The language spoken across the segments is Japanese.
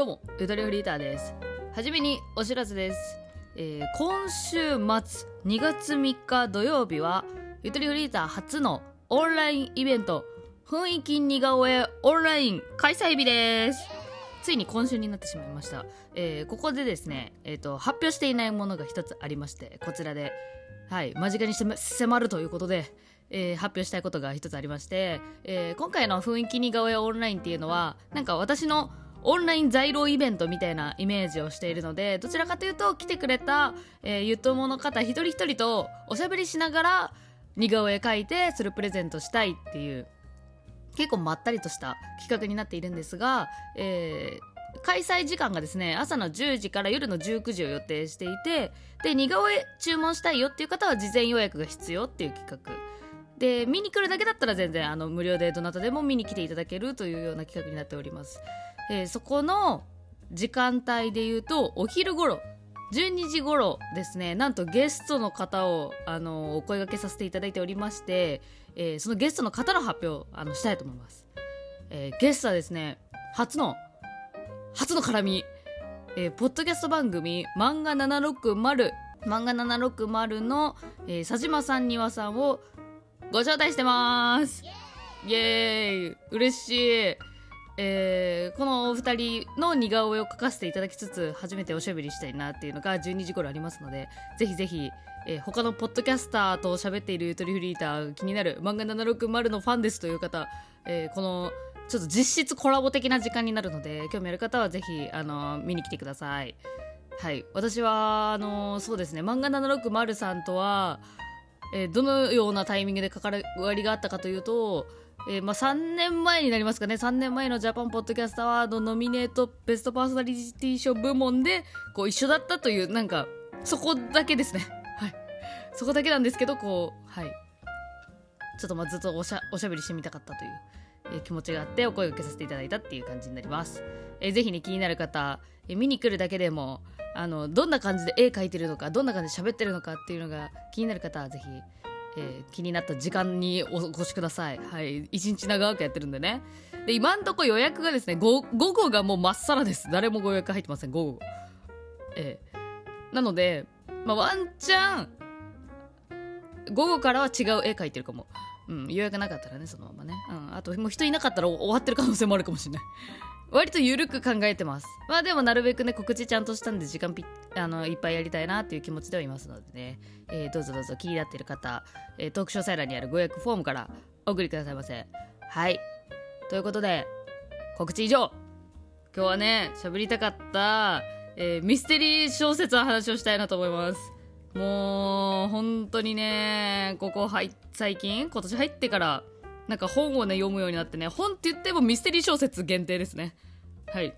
どうも、ゆとりフリーターです。はじめにお知らせです。えー今週末2月3日土曜日は、ゆとりフリーター初のオンラインイベント、雰囲気似顔絵オンライン開催日です。ついに今週になってしまいました。えーここでですね、えっ、と、発表していないものが一つありまして、こちらで、はい、間近に迫るということで、えー発表したいことが一つありまして、えー今回の雰囲気似顔絵オンラインっていうのは、なんか私のオンライン在廊イベントみたいなイメージをしているので、どちらかというと来てくれた、えーゆともの方一人一人とおしゃべりしながら似顔絵描いてそれプレゼントしたいっていう結構まったりとした企画になっているんですが、えー開催時間がですね朝の10時から夜の19時を予定していてで似顔絵注文したいよっていう方は事前予約が必要っていう企画。で見に来るだけだったら全然あの無料でどなたでも見に来ていただけるというような企画になっております、えーそこの時間帯で言うとお昼頃12時頃ですね。なんとゲストの方をあのお声掛けさせていただいておりまして、えーそのゲストの方の発表をあのしたいと思います、えーゲストはですね初の初の絡み、えーポッドキャスト番組「漫画760」漫画760の、えー佐島さんにわさんをご招待してます。イエーイ。嬉しい。えーこのお二人の似顔絵を描かせていただきつつ初めておしゃべりしたいなっていうのが12時頃ありますのでぜひぜひ、えー他のポッドキャスターと喋っているゆとりフリーター気になる漫画760のファンですという方、えーこのちょっと実質コラボ的な時間になるので興味ある方はぜひあの見に来てください。はい。私はあのそうですね漫画760さんとはえーどのようなタイミングで関わりがあったかというと、えーまあ、3年前になりますかね。3年前のジャパンポッドキャストアワードノミネートベストパーソナリティ賞部門でこう一緒だったというなんかそこだけですね。はい。そこだけなんですけどこうはい。ちょっとまあずっとおしゃおしゃべりしてみたかったという、えー気持ちがあってお声掛けさせていただいたっていう感じになります、えーぜひね気になる方、えー見に来るだけでもあのどんな感じで絵描いてるのかどんな感じで喋ってるのかっていうのが気になる方はぜひ、えー気になった時間にお越しください。はい。一日長くやってるんでね。で今んとこ予約がですね午後がもうまっさらです。誰もご予約入ってません午後。えーなので、まあ、ワンチャン午後からは違う絵描いてるかも。うん、予約なかったらねそのままね、うん、あともう人いなかったら終わってる可能性もあるかもしれない。割と緩く考えてます。まあでもなるべくね告知ちゃんとしたんで時間ぴあのいっぱいやりたいなっていう気持ちではいますのでね、えーどうぞどうぞ気になってる方、えートーク詳細欄にあるご予約フォームからお送りくださいませ。はい。ということで告知以上。今日はね喋りたかった、えーミステリー小説の話をしたいなと思います。もう本当にねここ入っ最近今年入ってからなんか本をね読むようになってね本って言ってもミステリー小説限定ですね。はい。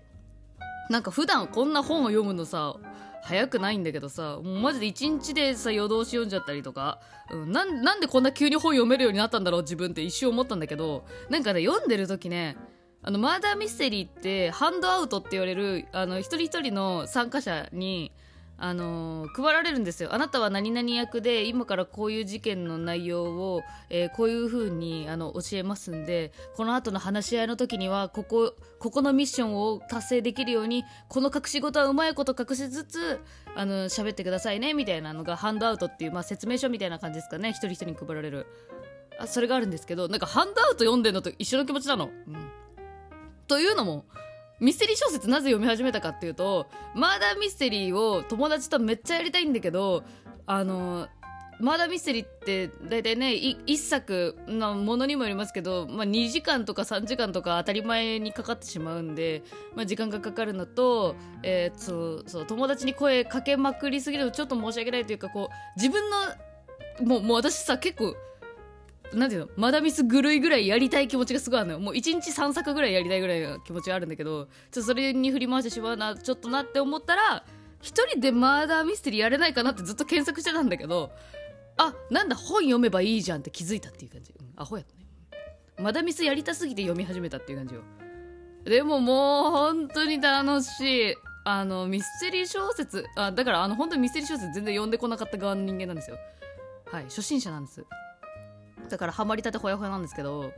なんか普段こんな本を読むのさ早くないんだけどさもうマジで一日でさ夜通し読んじゃったりとか、うん、ななんでこんな急に本読めるようになったんだろう自分って一瞬思ったんだけどなんかね読んでる時ねあのマーダーミステリーってハンドアウトって言われるあの一人一人の参加者にあのー配られるんですよ。あなたは何々役で今からこういう事件の内容を、えーこういう風にあの教えますんでこの後の話し合いの時にはここここのミッションを達成できるようにこの隠し事はうまいこと隠しつつあの喋ってくださいねみたいなのがハンドアウトっていう、まあ、説明書みたいな感じですかね。一人一人に配られる。あそれがあるんですけどなんかハンドアウト読んでるのと一緒の気持ちなの。うん。というのもミステリー小説なぜ読み始めたかっていうとマーダーミステリーを友達とめっちゃやりたいんだけどあのマーダーミステリーって大体ねい一作のものにもよりますけど、まあ、2時間とか3時間とか当たり前にかかってしまうんで、まあ、時間がかかるのと、えーそうそう友達に声かけまくりすぎるのちょっと申し訳ないというかこう自分のもうもう私さ結構なんていうのマダミス狂いぐらいやりたい気持ちがすごいあるのよ。もう1日3作ぐらいやりたいぐらいの気持ちがあるんだけどちょっとそれに振り回してしまうなちょっとなって思ったら一人でマーダーミステリーやれないかなってずっと検索してたんだけどあなんだ本読めばいいじゃんって気づいたっていう感じ、うん、アホやったね。マダミスやりたすぎて読み始めたっていう感じよ。でももう本当に楽しい。あのミステリー小説あだからあの本当にミステリー小説全然読んでこなかった側の人間なんですよ。はい初心者なんです。だからハマりたてほやほやなんですけど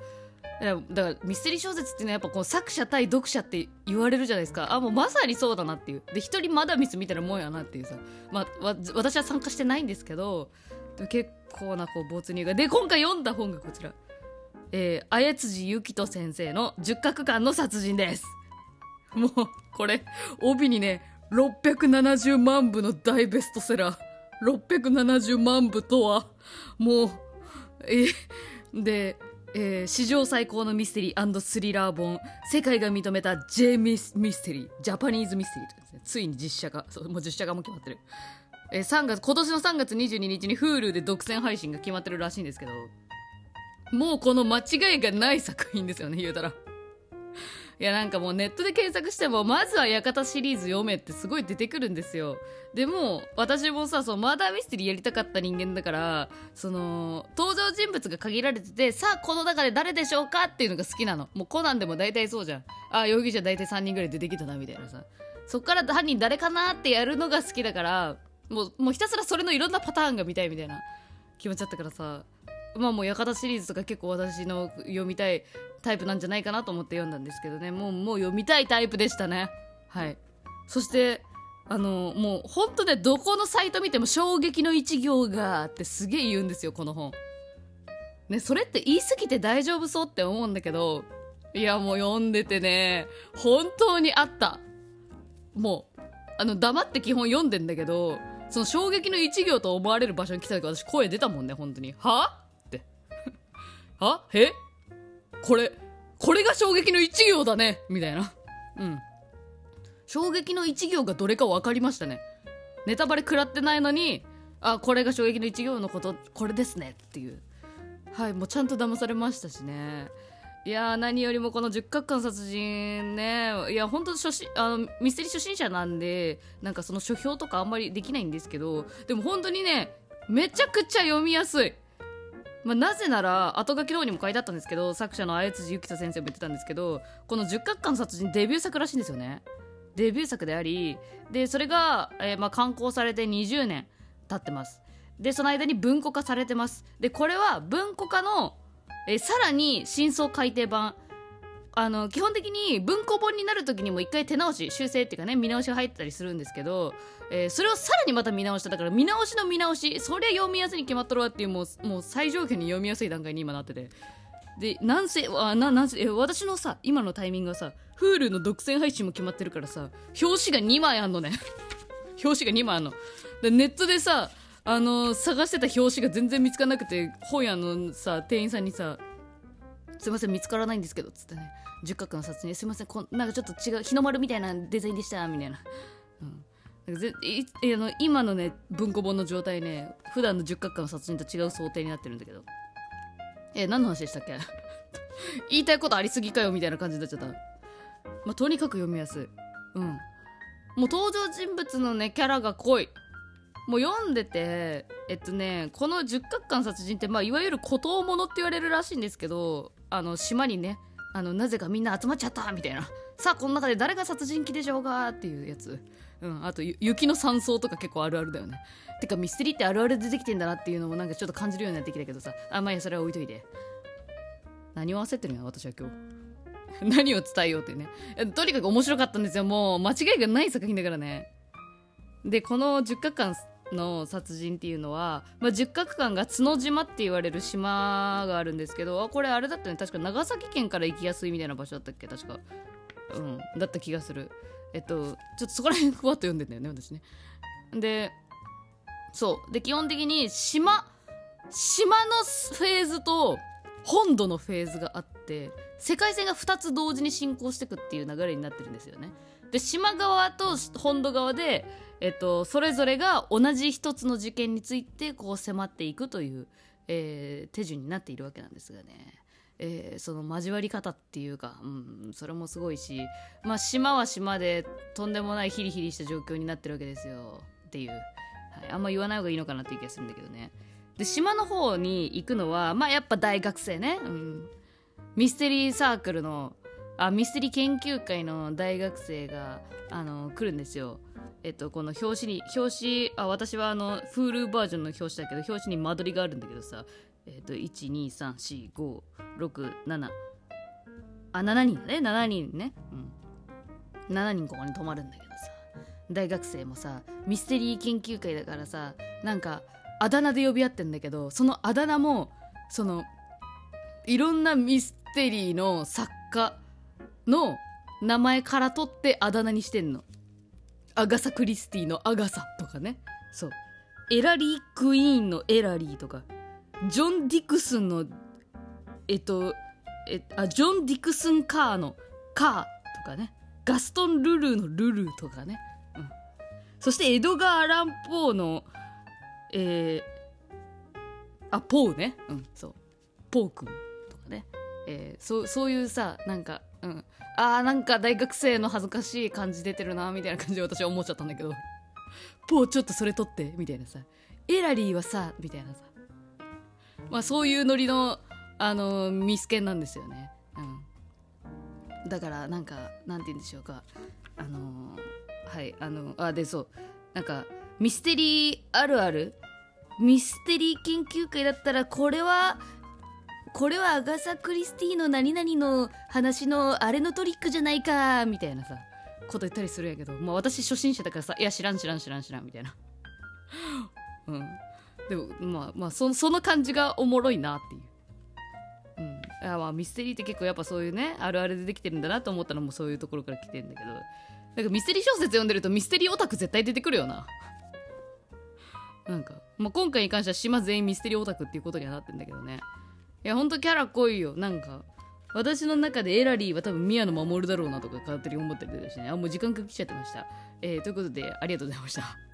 だからミステリー小説っていうのはやっぱこう作者対読者って言われるじゃないですか。あもうまさにそうだなっていう。で一人まだミスみたいなもんやなっていうさ、まあ、わ私は参加してないんですけど結構なこう没入が。で今回読んだ本がこちら。えー、綾辻ゆきと先生の十角館の殺人です。もうこれ帯にね670万部の大ベストセラー。670万部とはもうでえー、史上最高のミステリースリラー本世界が認めた J ミスミステリージャパニーズミステリーですね。ついに実写化そうもう実写化も決まってる、えー、3月今年の3月22日に Hulu で独占配信が決まってるらしいんですけどもうこの間違いがない作品ですよね言うたら。いやなんかもうネットで検索してもまずは館シリーズ読めってすごい出てくるんですよ。でも私もさそうマーダーミステリーやりたかった人間だからその登場人物が限られててさあこの中で誰でしょうかっていうのが好きなの。もうコナンでも大体そうじゃん。あ容疑者大体3人ぐらい出てきたなみたいなさ。そっから犯人誰かなってやるのが好きだからもうもうひたすらそれのいろんなパターンが見たいみたいな気持ちだったからさ。まあもう館シリーズとか結構私の読みたいタイプなんじゃないかなと思って読んだんですけどね。もうもう読みたいタイプでしたね。はい。そしてあのもうほんとねどこのサイト見ても衝撃の一行がってすげえ言うんですよこの本。ねそれって言い過ぎて大丈夫そうって思うんだけどいやもう読んでてね本当にあった。もうあの黙って基本読んでんだけどその衝撃の一行と思われる場所に来た時私声出たもんね本当に。は？あえこれ、これが衝撃の一行だねみたいな。うん。衝撃の一行がどれか分かりましたね。ネタバレ食らってないのに、あ、これが衝撃の一行のこと、これですねっていう。はい、もうちゃんと騙されましたしね。いや何よりもこの十角館殺人ね、いや、本当初心、あの、ミステリー初心者なんで、なんかその書評とかあんまりできないんですけど、でも本当にね、めちゃくちゃ読みやすい。まあ、なぜなら後書きの方にも書いてあったんですけど作者の綾辻ゆきさ先生も言ってたんですけどこの十角館殺人デビュー作らしいんですよね。デビュー作でありでそれが、えー、まあ刊行されて20年経ってます。でその間に文庫化されてます。でこれは文庫化の、えー、さらに真相改訂版あの基本的に文庫本になる時にも一回手直し修正っていうかね見直しが入ったりするんですけど、えー、それをさらにまた見直しただから見直しの見直しそりゃ読みやすいに決まっとるわっていうもうもう最上級に読みやすい段階に今なってて。でなんせあななんせ私のさ今のタイミングはさ Hulu の独占配信も決まってるからさ表紙が2枚あんのね。表紙が2枚あんの。でネットでさあの探してた表紙が全然見つからなくて本屋のさ店員さんにさ「すいません見つからないんですけど」っつってね。十角の撮影すいませんこなんかちょっと違う日の丸みたいなデザインでしたみたいな、うん、ぜいあの今のね文庫本の状態ね普段の十角の殺人と違う想定になってるんだけど。え何の話でしたっけ？言いたいことありすぎかよみたいな感じになっちゃった。まあとにかく読みやすい。うん。もう登場人物のねキャラが濃い。もう読んでてえっとねこの十角館殺人って、まあ、いわゆる孤島ものって言われるらしいんですけどあの島にねあのなぜかみんな集まっちゃったみたいな。さあこの中で誰が殺人鬼でしょうかっていうやつ、うん、あと雪の山荘とか結構あるあるだよね。てかミステリーってあるある出てきてんだなっていうのもなんかちょっと感じるようになってきたけどさ。あまあいやそれは置いといて。何を焦ってるんや私は今日。何を伝えようってね。とにかく面白かったんですよ。もう間違いがない作品だからね。でこの10日間の殺人っていうのは、まあ、十角館が角島って言われる島があるんですけどあこれあれだったね。確か長崎県から行きやすいみたいな場所だったっけ？確か。うん。だった気がする。えっとちょっとそこら辺ふわっと読んでんだよね私ね。でそう。で基本的に島島のフェーズと本土のフェーズがあって世界線が2つ同時に進行していくっていう流れになってるんですよね。で島側と本土側でえっと、それぞれが同じ一つの事件についてこう迫っていくという、えー、手順になっているわけなんですがね、えー、その交わり方っていうか、うん、それもすごいし、まあ、島は島でとんでもないヒリヒリした状況になってるわけですよ。っていう、はい、あんま言わない方がいいのかなっていう気がするんだけどね。で島の方に行くのはまあやっぱ大学生ね、うん、ミステリーサークルのあミステリー研究会の大学生があの来るんですよ。えっと、この表紙に表紙あ私はあの Hulu バージョンの表紙だけど表紙に間取りがあるんだけどさ、えっと、1234567あ7人ね。7人ね、うん、7人ここに泊まるんだけどさ大学生もさミステリー研究会だからさなんかあだ名で呼び合ってんだけどそのあだ名もそのいろんなミステリーの作家の名前から取ってあだ名にしてんの。アガサ・クリスティのアガサとかね。そう。エラリー・クイーンのエラリーとか。ジョン・ディクスンのえっとえあジョン・ディクスン・カーのカーとかね。ガストン・ルルーのルルーとかね、うん、そしてエドガー・アラン・ポーのえー、あポーね。うんそう。ポー君。とかね、えー、そうそういうさなんかうん。あーなんか大学生の恥ずかしい感じ出てるなみたいな感じで私は思っちゃったんだけど。ポーちょっとそれ取ってみたいなさ。エラリーはさみたいなさ。まあそういうノリのあのミスケンなんですよね。うん。だからなんかなんて言うんでしょうか。あのー、はいあのあでそう。なんかミステリーあるある。ミステリー研究会だったらこれはこれはアガサ・クリスティの何々の話のあれのトリックじゃないかみたいなさこと言ったりするんやけどまあ私初心者だからさいや知らん知らん知らん知らんみたいな。うん。でもまあまあそその感じがおもろいなっていう。うん、いやまあミステリーって結構やっぱそういうねあるあるでできてるんだなと思ったのもそういうところから来てんだけど。なんかミステリー小説読んでるとミステリーオタク絶対出てくるよな。なんか、まあ、今回に関しては島全員ミステリーオタクっていうことにはなってんだけどね。いやほんとキャラ濃いよ。なんか私の中でエラリーは多分宮野守るだろうなとか勝手に思ってるしね。あもう時間かけちゃってました、えー、ということでありがとうございました。